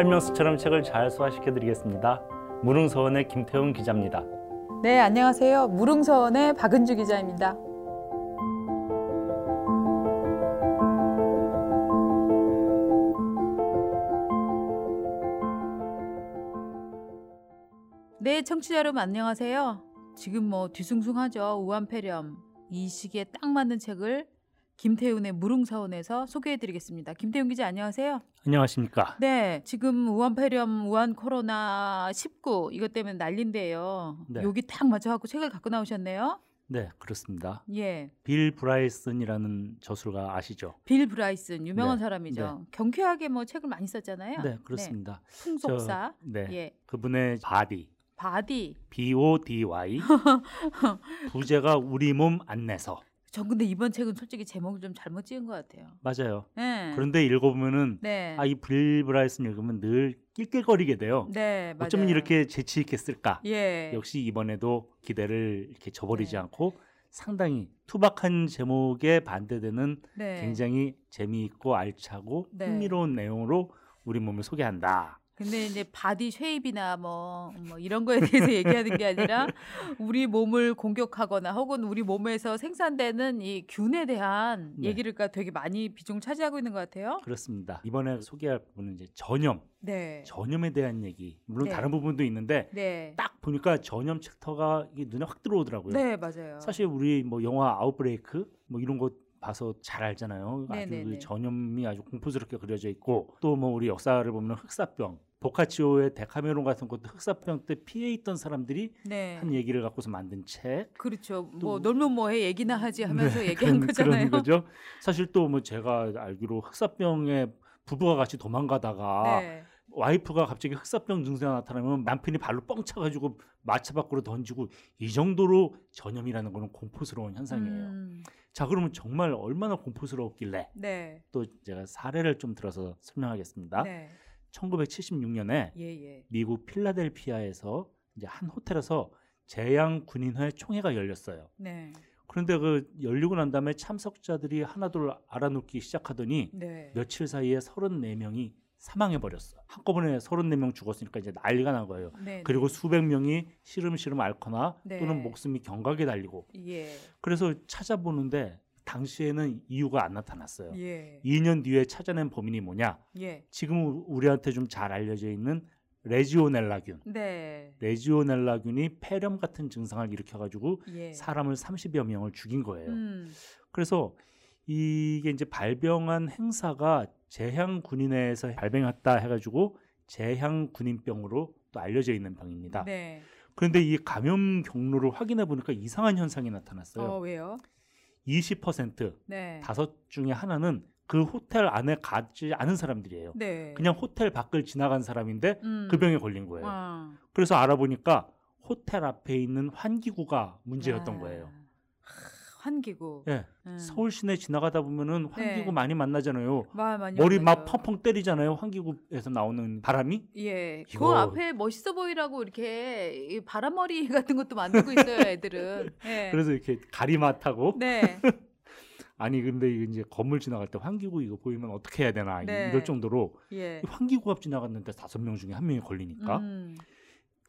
설명서처럼 책을 잘 소화시켜 드리겠습니다. 무릉서원의 김태훈 기자입니다. 네, 안녕하세요. 무릉서원의 박은주 기자입니다. 네, 청취자 여러분 안녕하세요. 지금 뭐 뒤숭숭하죠. 우한폐렴. 이 시기에 딱 맞는 책을 김태훈의 무릉서원에서 소개해드리겠습니다. 김태훈 기자 안녕하세요. 안녕하십니까? 네, 지금 우한폐렴, 우한 코로나 19 이것 때문에 난린데요. 네. 여기 딱 맞춰갖고 책을 갖고 나오셨네요. 네, 그렇습니다. 예, 빌 브라이슨이라는 저술가 아시죠? 빌 브라이슨 유명한 네, 사람이죠. 경쾌하게 뭐 책을 많이 썼잖아요. 네, 그렇습니다. 풍속사, 저, 네, 예, 그분의 바디, 바디. B O D Y 부제가 우리 몸 안내서 전 근데 이번 책은 솔직히 제목을 좀 잘못 지은 것 같아요. 맞아요. 네. 그런데 읽어보면은 네, 아이 빌 브라이슨 읽으면 늘 낄낄거리게 돼요. 네, 맞아요. 어쩌면 이렇게 재치 있게 쓸까? 예, 역시 이번에도 기대를 이렇게 저버리지 네. 않고 상당히 투박한 제목에 반대되는 네. 굉장히 재미있고 알차고 네. 흥미로운 내용으로 우리 몸을 소개한다. 근데 이제 body shape이나 뭐, 뭐 이런 거에 대해서 얘기하는 게 아니라 우리 몸을 공격하거나 혹은 우리 몸에서 생산되는 이 균에 대한 네. 얘기를 가 되게 많이 비중을 차지하고 있는 것 같아요. 그렇습니다. 이번에 소개할 부분은 이제 전염, 네. 전염에 대한 얘기. 물론 네. 다른 부분도 있는데 네. 딱 보니까 전염 챕터가 이게 눈에 확 들어오더라고요. 네, 맞아요. 사실 우리 뭐 영화 아웃브레이크 뭐 이런 거 봐서 잘 알잖아요. 아주 네네네. 그 전염이 아주 공포스럽게 그려져 있고 또 뭐 우리 역사를 보면 흑사병, 보카치오의 데카메론 같은 것도 흑사병 때 피해 있던 사람들이 네. 한 얘기를 갖고서 만든 책. 그렇죠. 또- 뭐 놀면 뭐해 얘기나 하지 하면서 얘기한 그런, 거잖아요. 그런 거죠. 사실 또 뭐 제가 알기로 흑사병에 부부가 같이 도망가다가 네. 와이프가 갑자기 흑사병 증세가 나타나면 남편이 발로 뻥 차가지고 마차 밖으로 던지고 이 정도로 전염이라는 거는 공포스러운 현상이에요. 음, 자 그러면 정말 얼마나 공포스러웠길래 네. 또 제가 사례를 좀 들어서 설명하겠습니다. 네. 1976년에 예, 예. 미국 필라델피아에서 이제 한 호텔에서 재양 군인회 총회가 열렸어요. 네. 그런데 그 열리고 난 다음에 참석자들이 하나둘 알아놓기 시작하더니 네. 며칠 사이에 34명이 사망해 버렸어. 한꺼번에 34명 죽었으니까 이제 난리가 난 거예요. 네. 그리고 수백 명이 시름시름 앓거나 네. 또는 목숨이 경각에 달리고 예. 그래서 찾아보는데 당시에는 이유가 안 나타났어요. 예. 2년 뒤에 찾아낸 범인이 뭐냐? 예. 지금 우- 우리한테 좀 잘 알려져 있는 레지오넬라균. 네. 레지오넬라균이 폐렴 같은 증상을 일으켜가지고 예. 사람을 30여 명을 죽인 거예요. 음. 그래서 이게 이제 발병한 행사가 재향 군인회에서 발병했다 해가지고 재향 군인병으로 또 알려져 있는 병입니다. 네. 그런데 이 감염 경로를 확인해 보니까 이상한 현상이 나타났어요. 어, 왜요? 20% 네. 다섯 중에 하나는 그 호텔 안에 가지 않은 사람들이에요. 네. 그냥 호텔 밖을 지나간 사람인데 음. 그 병에 걸린 거예요. 아. 그래서 알아보니까 호텔 앞에 있는 환기구가 문제였던 아. 거예요. 하, 환기구. 예. 음. 서울 시내 지나가다 보면은 환기구 네. 많이 만나잖아요. 마, 많이 머리 막 만나죠. 펑펑 때리잖아요. 환기구에서 나오는 바람이. 예. 그 이거- 앞에 멋있어 보이라고 이렇게 이 바람머리 같은 것도 만들고 있어요, 애들은. 예. 그래서 이렇게 가리맛하고 네. 아니 근데 이제 건물 지나갈 때 환기구 이거 보이면 어떻게 해야 되나 네. 이럴 정도로 예. 환기구 앞 지나갔는데 다섯 명 중에 한 명이 걸리니까 음.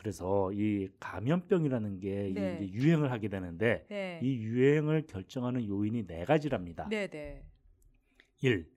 그래서 이 감염병이라는 게 네. 이제 유행을 하게 되는데 네. 이 유행을 결정하는 요인이 네 가지랍니다. 네, 네. 1.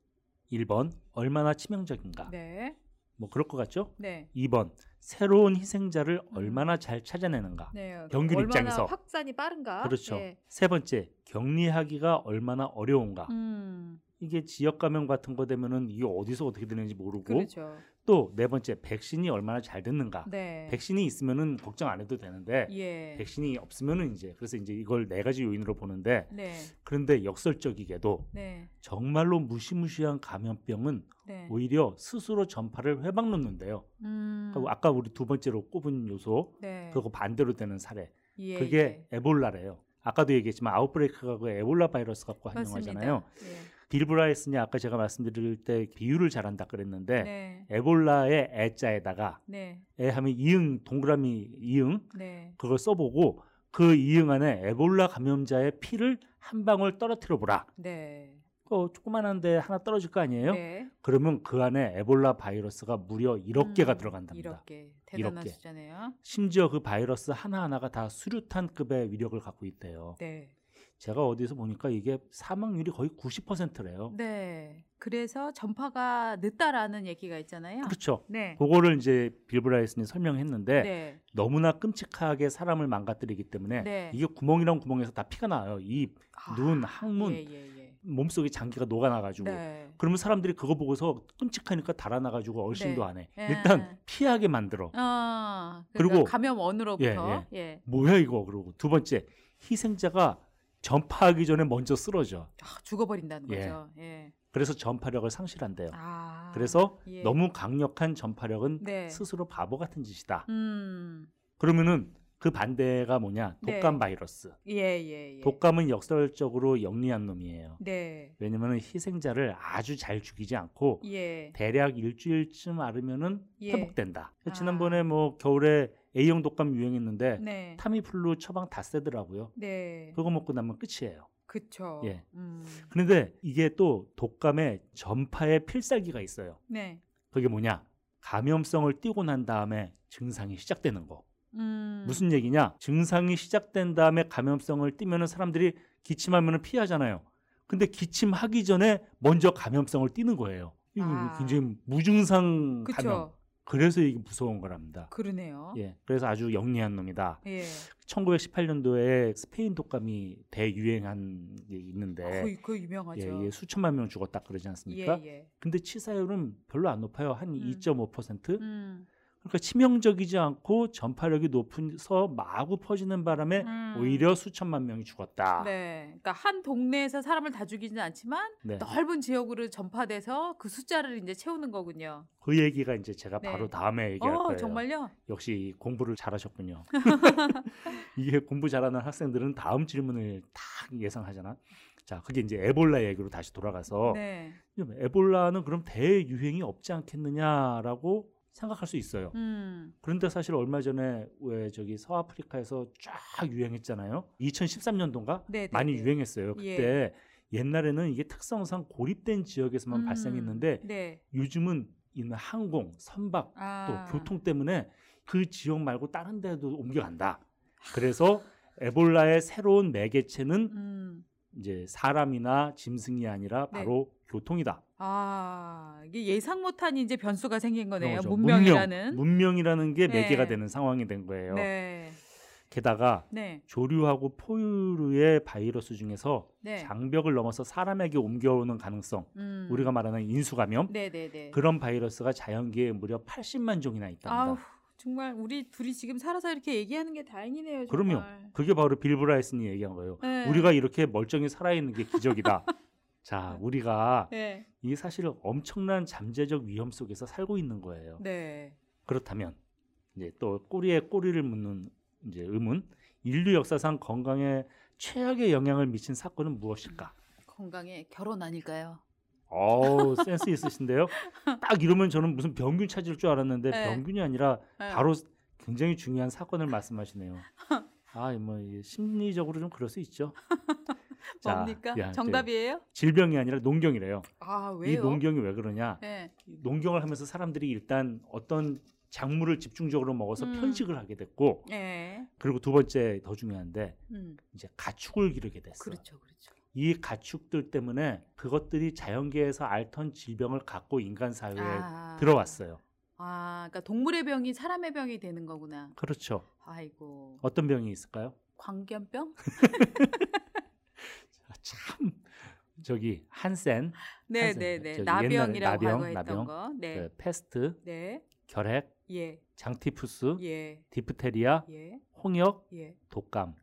1번 얼마나 치명적인가? 네. 뭐 그럴 것 같죠? 네. 2번 새로운 희생자를 얼마나 잘 찾아내는가? 네. 병균 얼마나 입장에서. 확산이 빠른가? 그렇죠. 네. 세 번째 격리하기가 얼마나 어려운가? 음. 이게 지역 감염 같은 거 되면은 이게 어디서 어떻게 되는지 모르고 그렇죠. 또네 번째 백신이 얼마나 잘 됐는가? 네. 백신이 있으면은 걱정 안 해도 되는데 예. 백신이 없으면은 이제 그래서 이제 이걸 네 가지 요인으로 보는데 네. 그런데 역설적이게도 네. 정말로 무시무시한 감염병은 네. 오히려 스스로 전파를 회방 놓는데요. 음. 그리고 아까 우리 두 번째로 꼽은 요소 네. 그거 반대로 되는 사례 예, 그게 예. 에볼라래요. 아까도 얘기했지만 아웃브레이크가 그 에볼라 바이러스 갖고 맞습니다. 한영하잖아요. 예. 빌 브라이슨이 아까 제가 말씀드릴 때 비유를 잘한다 그랬는데 네. 에볼라의 애자에다가 네. 애 하면 이응 동그라미 이응 네. 그걸 써보고 그 이응 안에 에볼라 감염자의 피를 한 방울 떨어뜨려 보라. 네. 어, 조그만한데 하나 떨어질 거 아니에요? 네. 그러면 그 안에 에볼라 바이러스가 무려 1억 개가 음, 들어간답니다. 이렇게 대단한 이렇게. 숫자네요. 심지어 그 바이러스 하나하나가 다 수류탄급의 위력을 갖고 있대요. 네. 제가 어디서 보니까 이게 사망률이 거의 90%래요. 네. 그래서 전파가 늦다라는 얘기가 있잖아요. 그렇죠. 네. 그거를 이제 빌브라이슨이 설명했는데 네. 너무나 끔찍하게 사람을 망가뜨리기 때문에 네. 이게 구멍이랑 구멍에서 다 피가 나요. 입, 아, 눈, 항문, 예, 예, 예. 몸속에 장기가 녹아나가지고. 네. 그러면 사람들이 그거 보고서 끔찍하니까 달아나가지고 얼씬도 네. 안 해. 예. 일단 피하게 만들어. 아, 그리고- 감염 원으로부터 예, 뭐야 이거 그러고 두 번째 희생자가 전파하기 전에 먼저 쓰러져. 아, 죽어버린다는 예. 거죠. 예. 그래서 전파력을 상실한대요. 아, 그래서 예. 너무 강력한 전파력은 네. 스스로 바보 같은 짓이다. 음, 그러면은 그 반대가 뭐냐? 네. 독감 바이러스. 예, 예, 예. 독감은 역설적으로 영리한 놈이에요. 네, 왜냐면은 희생자를 아주 잘 죽이지 않고 예, 대략 일주일쯤 앓으면은 예. 회복된다. 아. 지난번에 뭐 겨울에 A형 독감 유행했는데 네, 타미플루 처방 다 세더라고요. 네, 그거 먹고 나면 끝이에요. 그쵸. 예. 음, 그런데 이게 또 독감의 전파의 필살기가 있어요. 네, 그게 뭐냐? 감염성을 띠고 난 다음에 증상이 시작되는 거. 음, 무슨 얘기냐? 증상이 시작된 다음에 감염성을 띠면은 사람들이 기침하면은 피하잖아요. 근데 기침하기 전에 먼저 감염성을 띠는 거예요. 이거 아. 굉장히 무증상 그쵸. 감염. 그래서 이게 무서운 거랍니다. 그러네요. 예. 그래서 아주 영리한 놈이다. 예, 1918년도에 스페인 독감이 대유행한 게 있는데 그, 그 유명하죠. 예, 이게 수천만 명 죽었다 그러지 않습니까? 예, 예. 근데 치사율은 별로 안 높아요. 한 음. 2.5%. 음, 그러니까 치명적이지 않고 전파력이 높아서 마구 퍼지는 바람에 음. 오히려 수천만 명이 죽었다. 네, 그러니까 한 동네에서 사람을 다 죽이지는 않지만 네. 넓은 지역으로 전파돼서 그 숫자를 이제 채우는 거군요. 그 얘기가 이제 제가 네. 바로 다음에 얘기할 어, 거예요. 정말요? 역시 공부를 잘하셨군요. 이게 공부 잘하는 학생들은 다음 질문을 딱 예상하잖아. 자, 그게 이제 에볼라 얘기로 다시 돌아가서 네. 에볼라는 그럼 대유행이 없지 않겠느냐라고 생각할 수 있어요. 음. 그런데 사실 얼마 전에 왜 저기 서아프리카에서 쫙 유행했잖아요. 2013년도인가 네, 네, 많이 네. 유행했어요. 그때 옛날에는 이게 특성상 고립된 지역에서만 음, 발생했는데 네. 요즘은 있는 항공, 선박 아. 또 교통 때문에 그 지역 말고 다른 데도 옮겨간다. 그래서 에볼라의 새로운 매개체는 음. 이제 사람이나 짐승이 아니라 네. 바로 교통이다. 아, 이게 예상 못한 이제 변수가 생긴 거네요. 그런 거죠. 문명이라는. 문명, 문명 이라는 게 네. 매개가 되는 상황이 된 거예요. 네. 게다가 네. 조류하고 포유류의 바이러스 중에서 네. 장벽을 넘어서 사람에게 옮겨오는 가능성, 음. 우리가 말하는 인수감염 네, 네, 네. 그런 바이러스가 자연계에 무려 80만 종이나 있답니다. 아우, 정말 우리 둘이 지금 살아서 이렇게 얘기하는 게 다행이네요, 정말. 그럼요. 그게 바로 빌 브라이슨이 얘기한 거예요. 네. 우리가 이렇게 멀쩡히 살아있는 게 기적이다. 자, 우리가 네. 이게 사실 엄청난 잠재적 위험 속에서 살고 있는 거예요. 네. 그렇다면 이제 또 꼬리에 꼬리를 묻는 이제 의문, 인류 역사상 건강에 최악의 영향을 미친 사건은 무엇일까? 건강에 결혼 아닐까요? 어우 센스 있으신데요. 딱 이러면 저는 무슨 병균 찾을 줄 알았는데 네. 병균이 아니라 네. 바로 굉장히 중요한 사건을 말씀하시네요. 아, 뭐 심리적으로 좀 그럴 수 있죠. 자, 뭡니까? 야, 정답이에요? 저 질병이 아니라 농경이래요. 아, 이 왜요? 농경이 왜 그러냐? 네. 농경을 하면서 사람들이 일단 어떤 작물을 집중적으로 먹어서 음. 편식을 하게 됐고, 네. 그리고 두 번째 더 중요한데 음. 이제 가축을 기르게 됐어. 그렇죠, 그렇죠. 이 가축들 때문에 그것들이 자연계에서 앓던 질병을 갖고 인간 사회에 아. 들어왔어요. 아, 그러니까 동물의 병이 사람의 병이 되는 거구나. 그렇죠. 아이고. 어떤 병이 있을까요? 광견병? 참 저기 한센, 네, 한센, 네, 네. 나병이라고 나병, 나병. 거. 네. 그 페스트, 네. 결핵, 예. 장티푸스, 예. 디프테리아, 예. 홍역, 예. 독감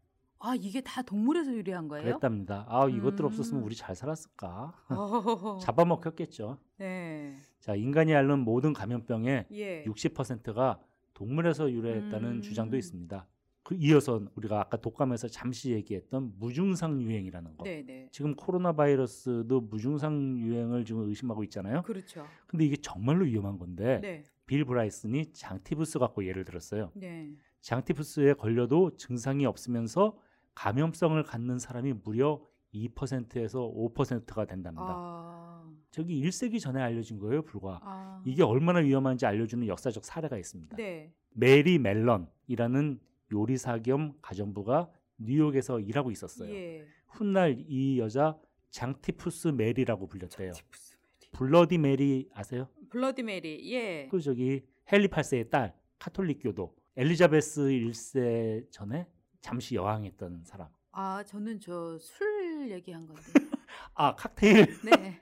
아, 이게 다 동물에서 유래한 거예요? 그랬답니다. 아 이것들 음. 없었으면 우리 잘 살았을까? 잡아먹혔겠죠. 네. 자 인간이 앓는 모든 감염병의 예. 60%가 동물에서 유래했다는 음. 주장도 있습니다. 그 이어서 우리가 아까 독감에서 잠시 얘기했던 무증상 유행이라는 거. 네, 네. 지금 코로나 바이러스도 무증상 유행을 지금 의심하고 있잖아요. 그렇죠. 근데 이게 정말로 위험한 건데 네. 빌 브라이슨이 장티푸스 갖고 예를 들었어요. 네. 장티푸스에 걸려도 증상이 없으면서 감염성을 갖는 사람이 무려 2%에서 5%가 된답니다. 아, 저기 1세기 전에 알려진 거예요, 불과. 아. 이게 얼마나 위험한지 알려주는 역사적 사례가 있습니다. 네. 메리 맬런이라는 요리사 겸 가정부가 뉴욕에서 일하고 있었어요. 예. 훗날 이 여자 장티푸스 메리라고 불렸대요. 티푸스 메리. Bloody Mary 아세요? Bloody Mary. 예. 그 저기 헨리 8세의 딸 카톨릭교도 엘리자베스 1세 전에 잠시 여왕했던 사람. 아, 저는 저 술 얘기한 건데. 아 칵테일 네.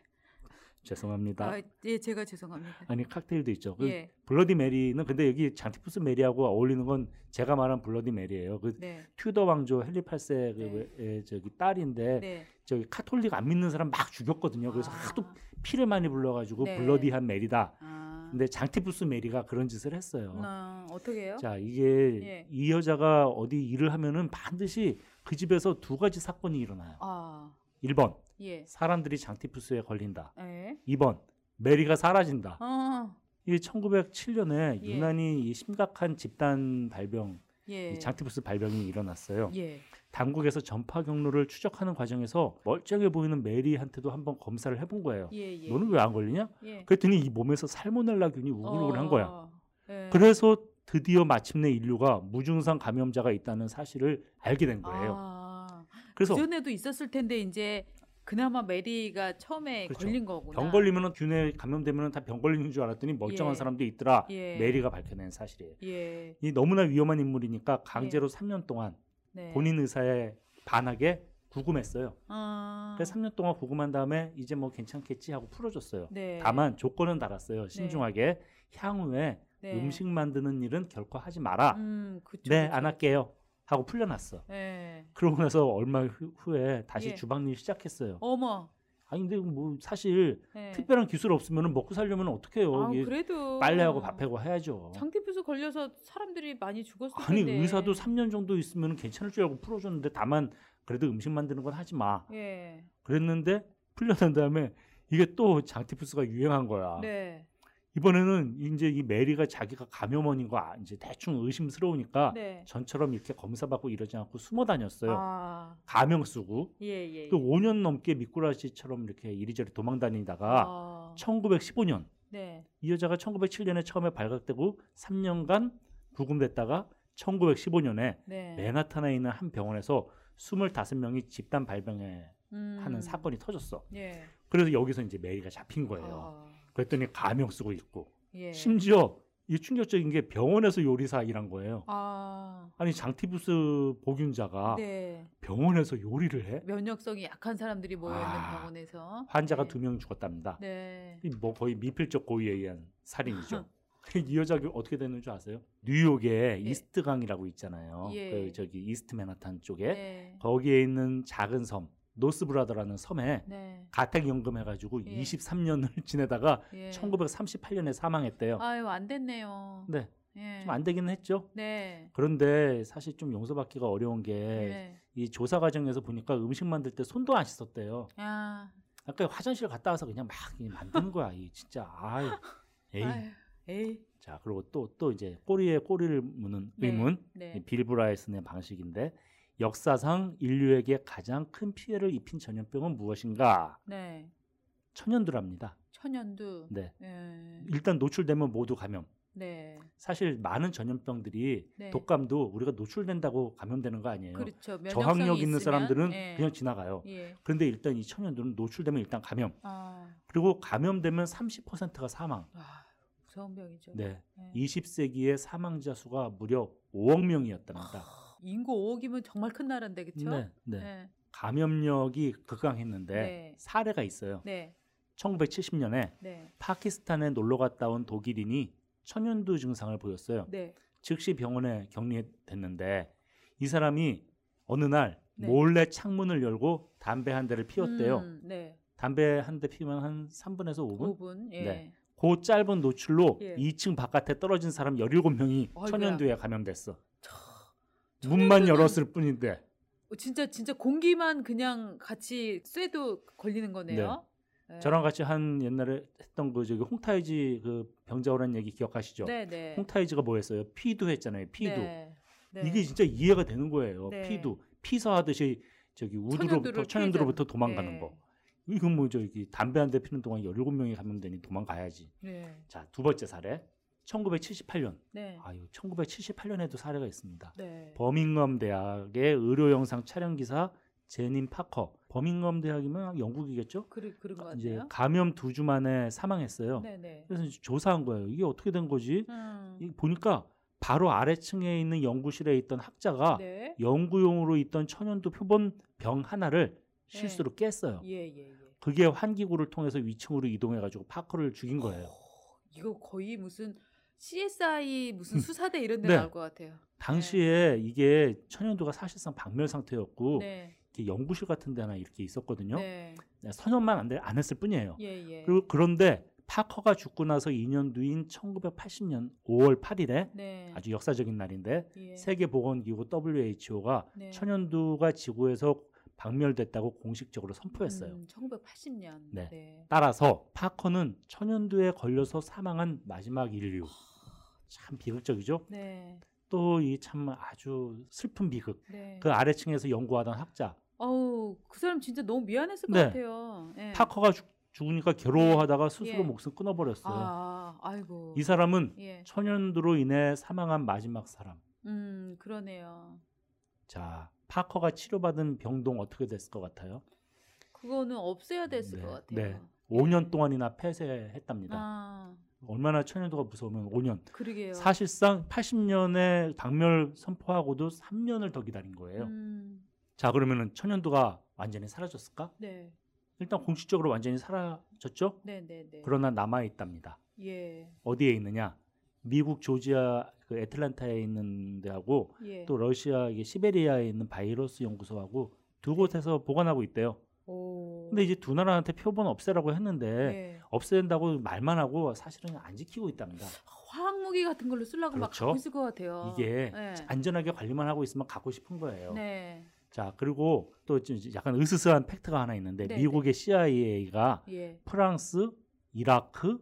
죄송합니다. 아, 예, 제가 죄송합니다. 아니 칵테일도 있죠. 그 예. Bloody Mary는 근데 여기 장티푸스 메리하고 어울리는 건 제가 말한 Bloody Mary예요. 그 네. 튜더 왕조 헨리 8세 그 네. 의 저기 딸인데 네. 저기 카톨릭 안 믿는 사람 막 죽였거든요. 그래서 아. 하도 피를 많이 불러가지고 네. bloody한 메리다. 아. 근데 장티푸스 메리가 그런 짓을 했어요. 나 어떻게 해요? 자 이게 예. 이 여자가 어디 일을 하면은 반드시 그 집에서 두 가지 사건이 일어나요. 아. 1번 예. 사람들이 장티푸스에 걸린다. 예. 2번 메리가 사라진다. 어. 이게 1907년에 예. 유난히 이 심각한 집단 발병, 예. 이 장티푸스 발병이 일어났어요. 예. 당국에서 전파 경로를 추적하는 과정에서 멀쩡해 보이는 메리한테도 한번 검사를 해본 거예요. 예. 예. 너는 왜 안 걸리냐? 예. 그랬더니 이 몸에서 살모넬라균이 우글우글한 거야. 어. 예. 그래서 드디어 마침내 인류가 무증상 감염자가 있다는 사실을 알게 된 거예요. 아. 그래서 그 전에도 있었을 텐데 이제 그나마 메리가 처음에 그렇죠. 걸린 거구나. 병 걸리면은 균에 감염되면은 다 병 걸리는 줄 알았더니 멀쩡한 예. 사람도 있더라. 예. 메리가 밝혀낸 사실이에요. 예. 이 너무나 위험한 인물이니까 강제로 3년 동안 네. 본인 의사에 반하게 구금했어요. 아. 그래서 3년 동안 구금한 다음에 이제 뭐 괜찮겠지 하고 풀어줬어요. 네. 다만 조건은 달았어요. 신중하게 향후에 네. 음식 만드는 일은 결코 하지 마라. 음, 그쵸, 네, 그쵸. 안 할게요. 하고 풀려났어. 예. 그러고 나서 얼마 후, 후에 다시 예. 주방일 시작했어요. 어머. 아니 근데 뭐 사실 예. 특별한 기술 없으면 먹고 살려면 어떡해요. 아, 이게 그래도 빨래하고 밥하고 해야죠. 장티푸스 걸려서 사람들이 많이 죽었을 아니 텐데. 의사도 3년 정도 있으면 괜찮을 줄 알고 풀어줬는데 다만 그래도 음식 만드는 건 하지 마. 예. 그랬는데 풀려난 다음에 이게 또 장티푸스가 유행한 거야. 네. 이번에는 이제 이 메리가 자기가 감염원인 거 아- 이제 대충 의심스러우니까 네. 전처럼 이렇게 검사받고 이러지 않고 숨어 다녔어요. 아. 가명 쓰고 예, 예. 또 5년 넘게 미꾸라지처럼 이렇게 이리저리 도망 다니다가 아. 1915년 네. 이 여자가 1907년에 처음에 발각되고 3년간 구금됐다가 1915년에 네. 맨하탄에 있는 한 병원에서 25명이 집단 발병에 음. 하는 사건이 터졌어. 예. 그래서 여기서 이제 메리가 잡힌 거예요. 아. 그랬더니 가명 쓰고 있고 예. 심지어 이 충격적인 게 병원에서 요리사 일한 거예요. 아. 아니 장티푸스 보균자가 네. 병원에서 요리를 해? 면역성이 약한 사람들이 모여 있는 아. 병원에서 환자가 네. 두명 죽었답니다. 네. 이뭐 거의 미필적 고의에 의한 살인이죠. 이 여자가 어떻게 됐는 줄 아세요? 뉴욕에 이스트강이라고 있잖아요. 예. 그 저기 이스트 맨하탄 쪽에 네. 거기에 있는 작은 섬 노스브라더라는 섬에 네. 가택 연금 해가지고 예. 23년을 지내다가 예. 1938년에 사망했대요. 아유, 안 됐네요. 네, 예. 좀안 되기는 했죠. 네. 그런데 사실 좀 용서받기가 어려운 게이 네. 조사 과정에서 보니까 음식 만들 때 손도 안 씻었대요. 아. 아까 화장실 갔다 와서 그냥 막 만드는 거야. 이 진짜 아이 에이. 아유, 에이. 자 그리고 또또 이제 꼬리에 꼬리를 무는 네. 의문 네. 이 빌브라이슨의 방식인데 역사상 인류에게 가장 큰 피해를 입힌 전염병은 무엇인가? 네. 천연두랍니다. 천연두. 네. 예. 일단 노출되면 모두 감염. 네. 사실 많은 전염병들이 네. 독감도 우리가 노출된다고 감염되는 거 아니에요. 그렇죠. 면역성이 저항력 있는 있으면, 사람들은 예. 그냥 지나가요. 예. 그런데 일단 이 천연두는 노출되면 일단 감염. 아. 그리고 감염되면 30%가 사망. 아, 무서운 병이죠. 네. 예. 20세기의 사망자 수가 무려 5억 명이었답니다. 인구 5억이면 정말 큰 나라인데 그렇죠? 네, 네. 네. 감염력이 극강했는데 네. 사례가 있어요. 네. 1970년에 네. 파키스탄에 놀러 갔다 온 독일인이 천연두 증상을 보였어요. 네. 즉시 병원에 격리됐는데 이 사람이 어느 날 네. 몰래 창문을 열고 담배 한 대를 피웠대요. 음, 네. 담배 한 대 피우면 한 3분에서 5분? 5분. 예. 네. 그 짧은 노출로 예. 2층 바깥에 떨어진 사람 17명이 아이고야. 천연두에 감염됐어. 문만 열었을 뿐인데. 어, 진짜 진짜 공기만 그냥 같이 쐬도 걸리는 거네요. 네. 저랑 같이 한 옛날에 했던 그 저기 홍타이지 그 병자호란 얘기 기억하시죠? 네, 네. 홍타이지가 뭐였어요? 피두 했잖아요. 피두. 네. 네. 이게 진짜 이해가 되는 거예요. 네. 피두. 피서하듯이 저기 천연두를 천연두로부터. 도망가는 네. 거. 이건 뭐 저기 담배 한 대 피는 동안 17명이 감염되니 도망가야지. 네. 자, 두 번째 사례. 1978년. 네. 아유, 1978년에도 사례가 있습니다. 네. 버밍엄 대학의 의료 영상 촬영 기사 제닌 파커. 버밍엄 대학이면 영국이겠죠? 그리, 그런 것 이제 같아요. 감염 두 주 만에 사망했어요. 네, 네. 그래서 이제 조사한 거예요. 이게 어떻게 된 거지? 음. 이 보니까 바로 아래층에 있는 연구실에 있던 학자가 네. 연구용으로 있던 천연두 표본 병 하나를 실수로 깼어요. 예, 예, 예. 그게 환기구를 통해서 위층으로 이동해가지고 파커를 죽인 거예요. 이거 거의 무슨 CSI 무슨 수사대 이런 데 네. 나올 것 같아요. 당시에 이게 천연두가 사실상 박멸 상태였고 네. 이렇게 연구실 같은 데나 이렇게 있었거든요. 네. 선언만 안, 돼- 안 했을 뿐이에요. 예, 예. 그리고 그런데 파커가 죽고 나서 2년 뒤인 1980년 5월 8일에 네. 아주 역사적인 날인데 예. 세계보건기구 WHO가 네. 천연두가 지구에서 박멸됐다고 공식적으로 선포했어요. 음, 1980년. 네. 네. 따라서 파커는 천연두에 걸려서 사망한 마지막 인류. 참 비극적이죠. 네. 또 이 참 아주 슬픈 비극. 네. 그 아래층에서 연구하던 학자 어우, 그 사람 진짜 너무 미안했을 것 네. 같아요. 예. 파커가 죽, 죽으니까 괴로워하다가 스스로 예. 목숨 끊어버렸어요. 아, 아이고. 이 사람은 예. 천연두로 인해 사망한 마지막 사람. 음, 그러네요. 자, 파커가 치료받은 병동 어떻게 됐을 것 같아요? 그거는 없애야 됐을 네, 것 같아요. 네. 5년 동안이나 폐쇄했답니다. 아, 얼마나 천연두가 무서우면 5년. 그러게요. 사실상 80년에 박멸 선포하고도 3년을 더 기다린 거예요. 음, 자, 그러면은 천연두가 완전히 사라졌을까? 네. 일단 공식적으로 완전히 사라졌죠? 네, 네, 네. 그러나 남아 있답니다. 예. 어디에 있느냐? 미국 조지아 그 애틀란타에 있는 데하고 예. 또 러시아 이게 시베리아에 있는 바이러스 연구소하고 두 곳에서 보관하고 있대요. 오. 근데 이제 두 나라한테 표본 없애라고 했는데 예. 없앤다고 말만 하고 사실은 안 지키고 있답니다. 화학 무기 같은 걸로 쓰려고 막 그렇죠. 갖고 있을 것 같아요. 이게 네. 안전하게 관리만 하고 있으면 갖고 싶은 거예요. 네. 자 그리고 또좀 약간 으스스한 팩트가 하나 있는데 네, 미국의 CIA가 예. 프랑스, 이라크,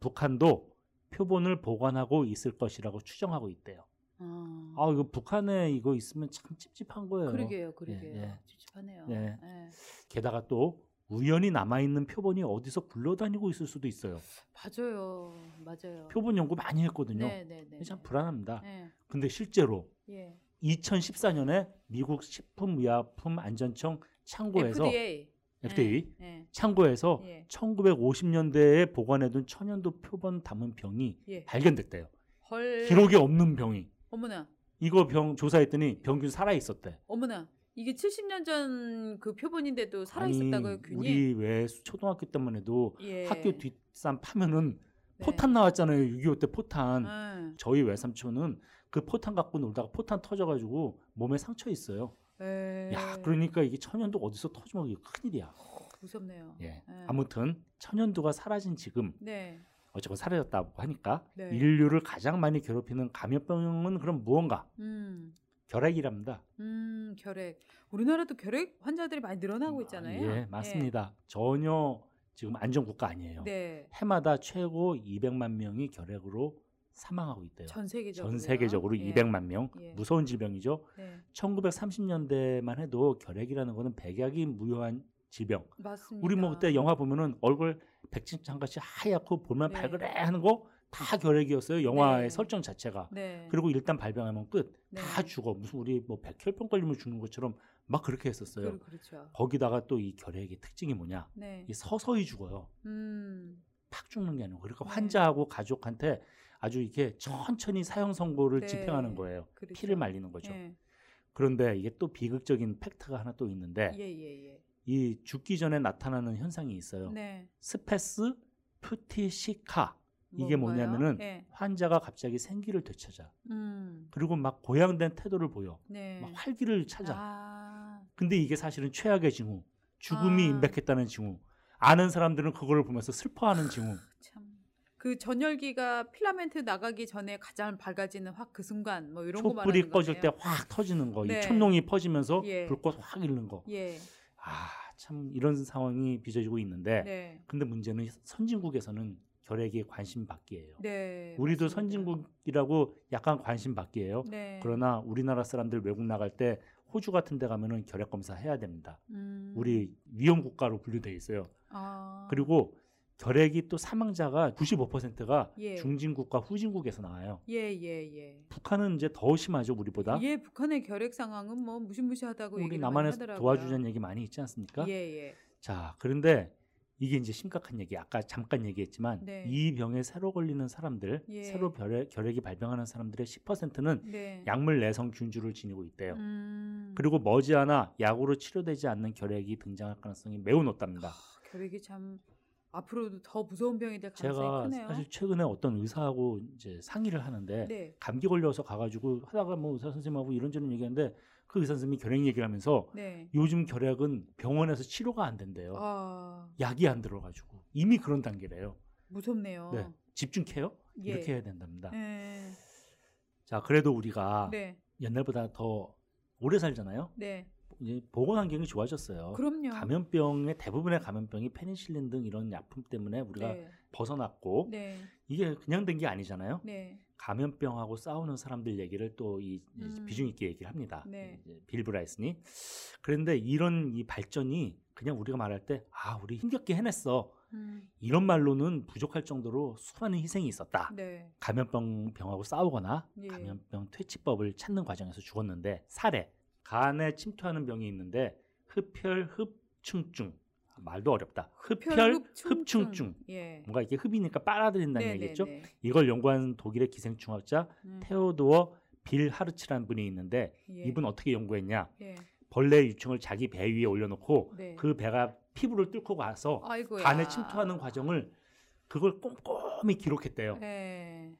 북한도 표본을 보관하고 있을 것이라고 추정하고 있대요. 아. 아 이거 북한에 이거 있으면 참 찝찝한 거예요. 그러게요, 그러게요. 예. 찝찝하네요. 예. 예. 게다가 또 우연히 남아 있는 표본이 어디서 굴러다니고 있을 수도 있어요. 맞아요, 맞아요. 표본 연구 많이 했거든요. 네, 네, 네. 참 불안합니다. 예. 근데 실제로 예. 2014년에 미국 식품의약품 안전청 창고에서 FDA. FDA 예. 창고에서 예. 1950년대에 보관해둔 천연두 표본 담은 병이 예. 발견됐대요. 헐. 기록에 없는 병이. 어머나, 이거 병 조사했더니 병균 살아 있었대. 어머나. 이게 70년 전 그 표본인데도 살아 있었다고요, 균이? 우리 왜 초등학교 때만 해도 예. 학교 뒷산 파면은 네. 포탄 나왔잖아요. 6.25 때 포탄. 예. 저희 외삼촌은 그 포탄 갖고 놀다가 포탄 터져가지고 몸에 상처 있어요. 예. 야, 그러니까 이게 천연두 어디서 터지면 이게 큰일이야. 무섭네요. 예. 예. 아무튼 천연두가 사라진 지금 네. 어쨌건 사라졌다고 하니까 네. 인류를 가장 많이 괴롭히는 감염병은 그럼 무언가? 음. 결핵이랍니다. 음, 결핵. 우리나라도 결핵 환자들이 많이 늘어나고 있잖아요. 예, 맞습니다. 전혀 지금 안전 국가 아니에요. 네. 해마다 최고 200만 명이 결핵으로 사망하고 있대요. 전 세계적으로. 전 세계적으로 예. 200만 명. 예. 무서운 질병이죠. 네. 1930년대만 해도 결핵이라는 거는 백약이 무효한 질병. 맞습니다. 우리 뭐 그때 영화 보면은 얼굴 백진창같이 하얗고 볼만 네. 발그레 하는 거 다 결핵이었어요. 영화의 네. 설정 자체가. 네. 그리고 일단 발병하면 끝. 네. 다 죽어. 무슨 우리 뭐 백혈병 걸리면 죽는 것처럼 막 그렇게 했었어요. 그, 그렇죠. 거기다가 또 이 결핵의 특징이 뭐냐? 네. 이 서서히 죽어요. 음. 팍 죽는 게 아니고 그러니까 네. 환자하고 가족한테 아주 이렇게 천천히 사형 선고를 네. 집행하는 거예요. 그렇죠. 피를 말리는 거죠. 예. 그런데 이게 또 비극적인 fact가 하나 또 있는데 예, 예, 예. 이 죽기 전에 나타나는 현상이 있어요. 네. spes phthisica 이게 뭔가요? 뭐냐면은 예. 환자가 갑자기 생기를 되찾아. 음. 그리고 막 고양된 태도를 보여. 네. 막 활기를 찾아. 아. 근데 이게 사실은 최악의 징후. 죽음이 아. 임박했다는 징후. 아는 사람들은 그거를 보면서 슬퍼하는 징후. 참. 그 전열기가 필라멘트 나가기 전에 가장 밝아지는 확 그 순간 뭐 이런 거 촛불이 말하는 꺼질 거네요. 때확 터지는 거. 네. 이 촛농이 퍼지면서 예. 불꽃 확 잃는 거. 예. 아, 참 이런 상황이 빚어지고 있는데 네. 근데 문제는 선진국에서는 결핵이 관심 받기예요. 네. 우리도 맞습니다. 선진국이라고 약간 관심 받기예요. 네. 그러나 우리나라 사람들 외국 나갈 때 호주 같은 데 가면은 결핵 검사 해야 됩니다. 음. 우리 위험 국가로 분류돼 있어요. 아. 그리고 결핵이 또 사망자가 95%가 예. 중진국과 후진국에서 나와요. 예, 예, 예. 북한은 이제 더 심하죠, 우리보다. 예, 북한의 결핵 상황은 뭐 무시무시하다고 우리 남한에서. 도와주자는 얘기 많이 있지 않습니까? 예, 예. 자, 그런데 이게 이제 심각한 얘기. 아까 잠깐 얘기했지만 네. 이 병에 새로 걸리는 사람들, 예. 새로 결핵, 결핵이 발병하는 사람들의 10%는 네. 약물 내성 균주를 지니고 있대요. 음. 그리고 머지않아 약으로 치료되지 않는 결핵이 등장할 가능성이 매우 높답니다. 결핵이 참 앞으로도 더 무서운 병이 될 가능성이 제가 크네요. 사실 최근에 어떤 의사하고 이제 상의를 하는데 네. 감기 걸려서 가가지고 하다가 뭐 의사 선생님하고 이런저런 얘기하는데 그 의사 선생님이 결핵 얘기를 하면서 네. 요즘 결핵은 병원에서 치료가 안 된대요. 아, 약이 안 들어가지고 이미 그런 단계래요. 무섭네요. 네, 집중 케어 예. 이렇게 해야 된답니다. 네. 자, 그래도 우리가 네. 옛날보다 더 오래 살잖아요. 네. 이제 보건 환경이 좋아졌어요. 그럼요. 감염병의 대부분의 감염병이 페니실린 등 이런 약품 때문에 우리가 네. 벗어났고 네. 이게 그냥 된 게 아니잖아요. 네. 감염병하고 싸우는 사람들 얘기를 또이 음. 비중 있게 얘기를 합니다. 네. 빌 브라이슨이 그런데 이런 이 발전이 그냥 우리가 말할 때 아 우리 힘겹게 해냈어 음. 이런 말로는 부족할 정도로 수많은 희생이 있었다. 네. 감염병 병하고 싸우거나 예. 감염병 퇴치법을 찾는 과정에서 죽었는데 사례 간에 침투하는 병이 있는데 흡혈 흡충증 말도 어렵다. 흡혈 흡충증 예. 뭔가 이게 흡이니까 빨아들인다는 네, 얘기겠죠. 네, 네. 이걸 연구한 독일의 기생충학자 음. 테오도어 빌 하르츠라는 분이 있는데 예. 이분 어떻게 연구했냐? 예. 벌레 유충을 자기 배 위에 올려놓고 네. 그 배가 피부를 뚫고 가서 아이고야. 간에 침투하는 과정을 그걸 꼼꼼히 기록했대요. 예.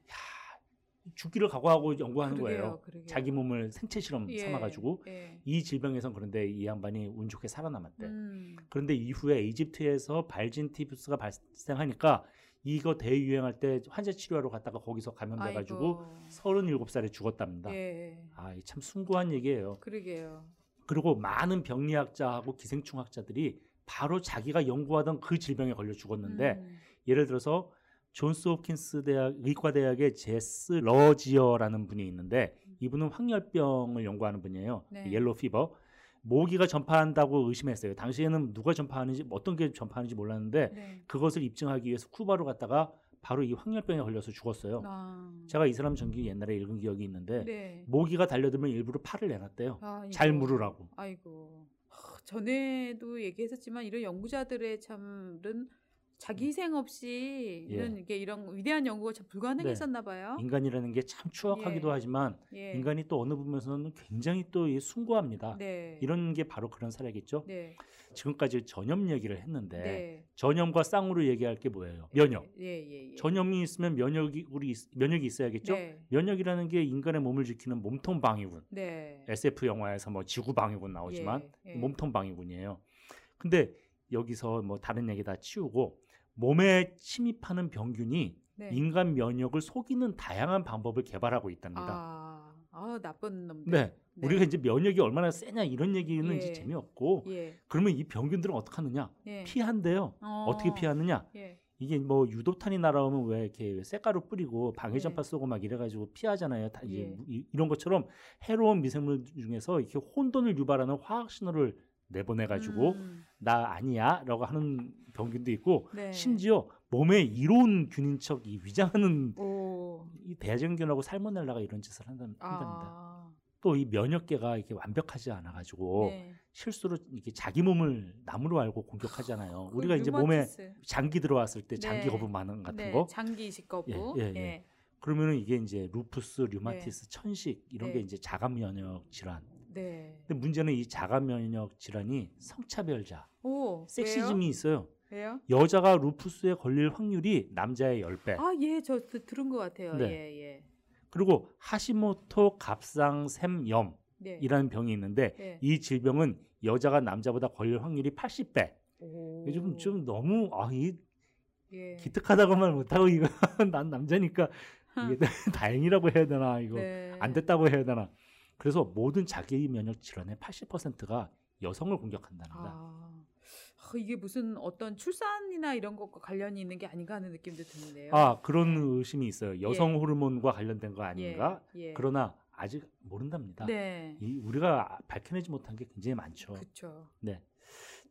죽기를 각오하고 연구하는 그러게요, 거예요. 그러게요. 자기 몸을 생체 실험 예. 삼아가지고 예. 이 질병에선 그런데 이 양반이 운 좋게 살아남았대. 음. 그런데 이후에 이집트에서 발진티푸스가 발생하니까 이거 대유행할 때 환자 치료하러 갔다가 거기서 감염돼가지고 아이고. 37살에 죽었답니다. 예. 아, 이참 숭고한 얘기예요. 그러게요. 그리고 많은 병리학자하고 기생충학자들이 바로 자기가 연구하던 그 질병에 걸려 죽었는데 음. 예를 들어서 존스 홉킨스 대학 의과대학의 제스 러지어라는 분이 있는데 이분은 황열병을 연구하는 분이에요. 네. Yellow fever. 모기가 전파한다고 의심했어요. 당시에는 누가 전파하는지 어떤 게 전파하는지 몰랐는데 네. 그것을 입증하기 위해서 쿠바로 갔다가 바로 이 황열병에 걸려서 죽었어요. 아. 제가 이 사람 전기 옛날에 읽은 기억이 있는데 네. 모기가 달려들면 일부러 팔을 내놨대요. 아이고. 잘 물으라고. 아이고. 하, 전에도 얘기했었지만 이런 연구자들의 참은 자기 희생 없이 예. 이런 이게 이런 위대한 연구가 참 불가능했었나 봐요. 인간이라는 게 참 추악하기도 예. 하지만 예. 인간이 또 어느 부분에서는 굉장히 또이 숭고합니다. 네. 이런 게 바로 그런 사례겠죠. 네. 지금까지 전염 얘기를 했는데 네. 전염과 쌍으로 얘기할 게 뭐예요? 면역. 예, 예, 예. 전염이 있으면 면역이 우리 있- 면역이 있어야겠죠. 네. 면역이라는 게 인간의 몸을 지키는 몸통 방위군. 네. SF 영화에서 뭐 지구 방위군 나오지만 예, 예. 몸통 방위군이에요. 근데 여기서 뭐 다른 얘기 다 치우고 몸에 침입하는 병균이 네. 인간 면역을 속이는 다양한 방법을 개발하고 있답니다. 아, 아 나쁜 놈들. 네. 우리가 이제 면역이 얼마나 세냐 이런 얘기는 예. 이제 재미없고 예. 그러면 이 병균들은 어떻게 하느냐? 예. 피한대요. 어. 어떻게 피하느냐? 예. 이게 뭐 유도탄이 날아오면 왜 이렇게 쇳가루 뿌리고 방해전파 예. 쏘고 막 이래가지고 피하잖아요. 다 이제 예. 이- 이런 것처럼 해로운 미생물 중에서 이렇게 혼돈을 유발하는 화학 신호를 내보내가지고 음. 나 아니야라고 하는 병균도 있고 네. 심지어 몸에 이로운 균인 척 이 위장하는 오. 이 대장균하고 살모넬라가 이런 짓을 한다. 아. 또이 면역계가 이렇게 완벽하지 않아가지고 네. 실수로 이렇게 자기 몸을 나무로 알고 공격하잖아요. 그 우리가 이제 몸에. 장기 들어왔을 때 장기 네. 거부 반응 같은 네, 거 장기 이식 거부. 예, 예, 예. 그러면은 이게 이제 루푸스, 류마티스, 천식 이런 네. 게 이제 자가 면역 질환. 네. 근데 문제는 이 자가 면역 질환이 성차별자, 오. 섹시즘이 있어요. 왜요? 여자가 루푸스에 걸릴 확률이 남자의 10배. 아, 예, 저 드- 들은 것 같아요. 네. 예, 예. 그리고 하시모토 갑상샘염이라는 네. 병이 있는데 네. 이 질병은 여자가 남자보다 걸릴 확률이 80배. 오. 요즘 좀 너무 아, 이 예. 기특하다고 말 못하고 이거 난 남자니까 이게 다행이라고 해야 되나 이거 네. 안 됐다고 해야 되나. 그래서 모든 자기 면역 질환의 80%가 여성을 공격한답니다. 아. 아, 이게 무슨 어떤 출산이나 이런 것과 관련이 있는 게 아닌가 하는 느낌도 드는데요. 아, 그런 의심이 있어요. 여성 호르몬과 관련된 거 예, 아닌가? 예. 그러나 아직 모른답니다. 네. 이 우리가 밝혀내지 못한 게 굉장히 많죠. 그렇죠. 네.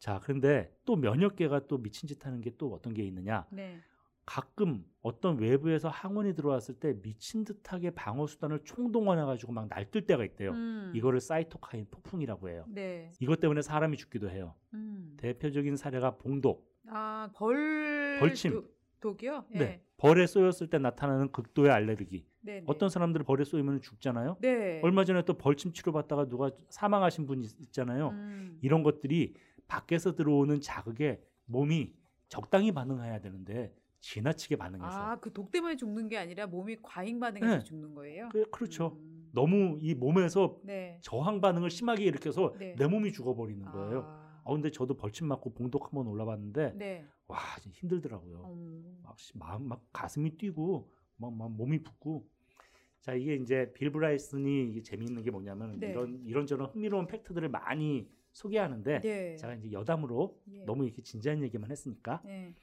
자, 그런데 또 면역계가 또 미친 짓 하는 게 또 어떤 게 있느냐? 네. 가끔 어떤 외부에서 항원이 들어왔을 때 미친 듯하게 방어 수단을 총동원해 가지고 막 날뛸 때가 있대요. 음. 이거를 사이토카인 폭풍이라고 해요. 네. 이것 때문에 사람이 죽기도 해요. 음. 대표적인 사례가 봉독. 아, 벌 벌침. 도- 독이요? 네. 벌에 쏘였을 때 나타나는 극도의 알레르기. 네. 네. 어떤 사람들은 벌에 쏘이면 죽잖아요. 네. 얼마 전에 또 벌침 치료 받다가 누가 사망하신 분 있- 있잖아요. 음. 이런 것들이 밖에서 들어오는 자극에 몸이 적당히 반응해야 되는데 지나치게 반응해서 아, 그 독 때문에 죽는 게 아니라 몸이 과잉 반응해서 네. 죽는 거예요? 그, 그렇죠. 음. 너무 이 몸에서 네. 저항 반응을 심하게 일으켜서 네. 내 몸이 죽어버리는 거예요. 아. 아 근데 저도 벌침 맞고 봉독 한번 올라봤는데 네. 와 힘들더라고요. 음. 막 시- 마음 막 가슴이 뛰고 막, 막 몸이 붓고 자 이게 이제 빌 브라이슨이 이게 재미있는 게 뭐냐면 네. 이런 이런저런 흥미로운 팩트들을 많이 소개하는데 네. 제가 이제 여담으로 예. 너무 이렇게 진지한 얘기만 했으니까 네.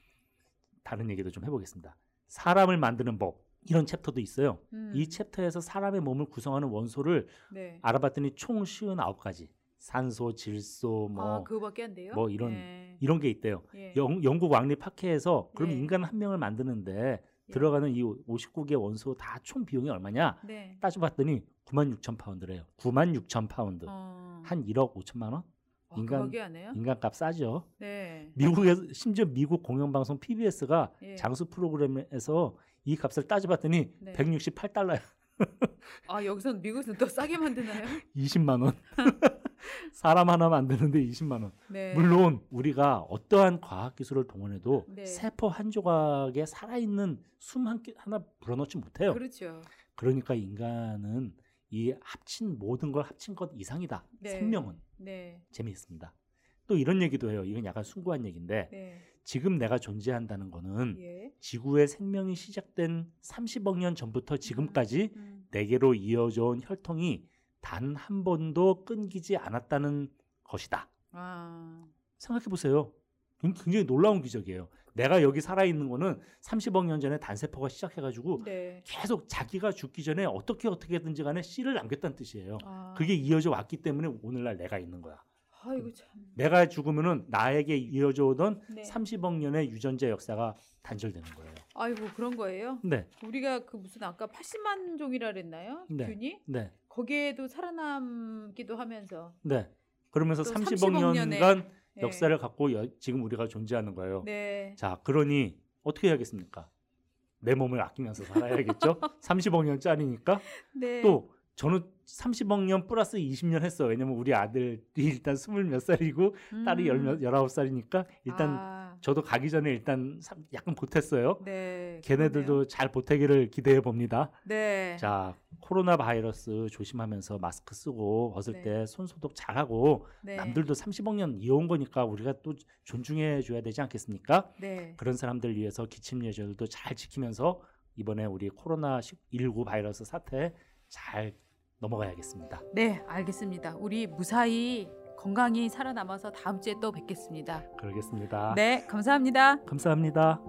다른 얘기도 좀 해보겠습니다. 사람을 만드는 법 이런 챕터도 있어요. 음. 이 챕터에서 사람의 몸을 구성하는 원소를 네. 알아봤더니 총 59가지 산소, 질소 뭐 아, 그거밖에 안 돼요? 뭐 이런 네. 이런 게 있대요. 예. 영, 영국 왕립 학회에서 그럼 예. 인간 한 명을 만드는데 예. 들어가는 이 59개 원소 다 총 비용이 얼마냐? 네. 따져봤더니 9만 6천 파운드래요. 9만 6천 파운드. 어. 한 1억 5천만 원? 아, 인간-? 인간값 싸죠. 네. 미국에서 심지어 미국 공영방송 PBS가 예. 장수 프로그램에서 이 값을 따져봤더니 네. 168달러야. 아, 여기서는 미국에서는 더 싸게 만드나요? 20만 원. 사람 하나 만드는데 20만 원. 네. 물론 우리가 어떠한 과학 기술을 동원해도 네. 세포 한 조각에 살아있는 숨 한 끼 하나 불어넣지 못해요. 그렇죠. 그러니까 인간은 이 합친 모든 걸 합친 것 이상이다. 네. 생명은 네. 재미있습니다. 또 이런 얘기도 해요. 이건 약간 숭고한 얘기인데 네. 지금 내가 존재한다는 거는 예. 지구의 생명이 시작된 30억 년 전부터 지금까지 음. 내게로 이어져 온 혈통이 단 한 번도 끊기지 않았다는 것이다. 아. 생각해 보세요. 굉장히 놀라운 기적이에요. 내가 여기 살아 있는 거는 30억 년 전에 단세포가 시작해 가지고 네. 계속 자기가 죽기 전에 어떻게 어떻게든지 간에 씨를 남겼다는 뜻이에요. 아. 그게 이어져 왔기 때문에 오늘날 내가 있는 거야. 아이고 참. 내가 죽으면은 나에게 이어져 오던 네. 30억 년의 유전자 역사가 단절되는 거예요. 아이고 그런 거예요? 네, 우리가 그 무슨 아까 80만 종이라 그랬나요? 네. 균이? 네, 거기에도 살아남기도 하면서 네. 그러면서 또 30억 30억 년의- 년간 예. 역사를 갖고 여- 지금 우리가 존재하는 거예요. 네. 자, 그러니 어떻게 해야겠습니까? 내 몸을 아끼면서 살아야겠죠? 30억 년짜리니까. 네. 또 저는 30억 년 플러스 20년 했어요. 왜냐면 우리 아들이 일단 스물 몇 살이고 딸이 열, 음. 열아홉 살이니까 일단 아, 저도 가기 전에 일단 삼- 약간 보탰어요. 네. 걔네들도 그러네요. 잘 보태기를 기대해 봅니다. 네. 자, 코로나 바이러스 조심하면서 마스크 쓰고 벗을 네. 때손 소독 잘하고 네. 남들도 30억 년 이어온 거니까 우리가 또 존중해 줘야 되지 않겠습니까? 네. 그런 사람들 위해서 기침 예절도 잘 지키면서 이번에 우리 코로나 19 바이러스 사태 잘 넘어가야겠습니다. 네, 알겠습니다. 우리 무사히 건강히 살아남아서 다음 주에 또 뵙겠습니다. 그러겠습니다. 네, 감사합니다. 감사합니다.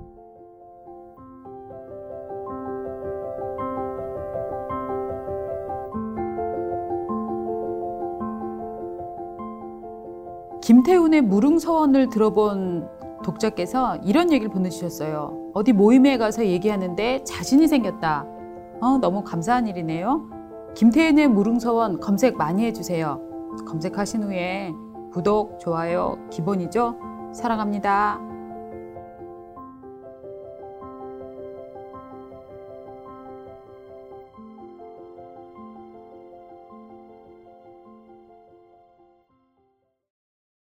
김태훈의 무릉서원을 들어본 독자께서 이런 얘기를 보내주셨어요. 어디 모임에 가서 얘기하는데 자신이 생겼다. 어, 너무 감사한 일이네요. 김태훈의 무릉서원 검색 많이 해주세요. 검색하신 후에 구독, 좋아요 기본이죠. 사랑합니다.